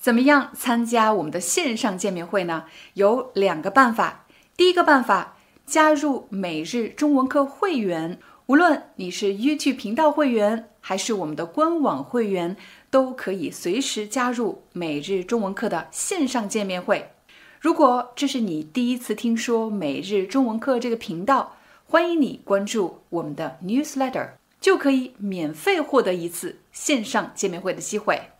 怎么样参加我们的线上见面会呢？有两个办法。第一个办法，加入每日中文课会员，无论你是 YouTube 频道会员还是我们的官网会员，都可以随时加入每日中文课的线上见面会。如果这是你第一次听说每日中文课这个频道，欢迎你关注我们的 Newsletter，就可以免费获得一次线上见面会的机会。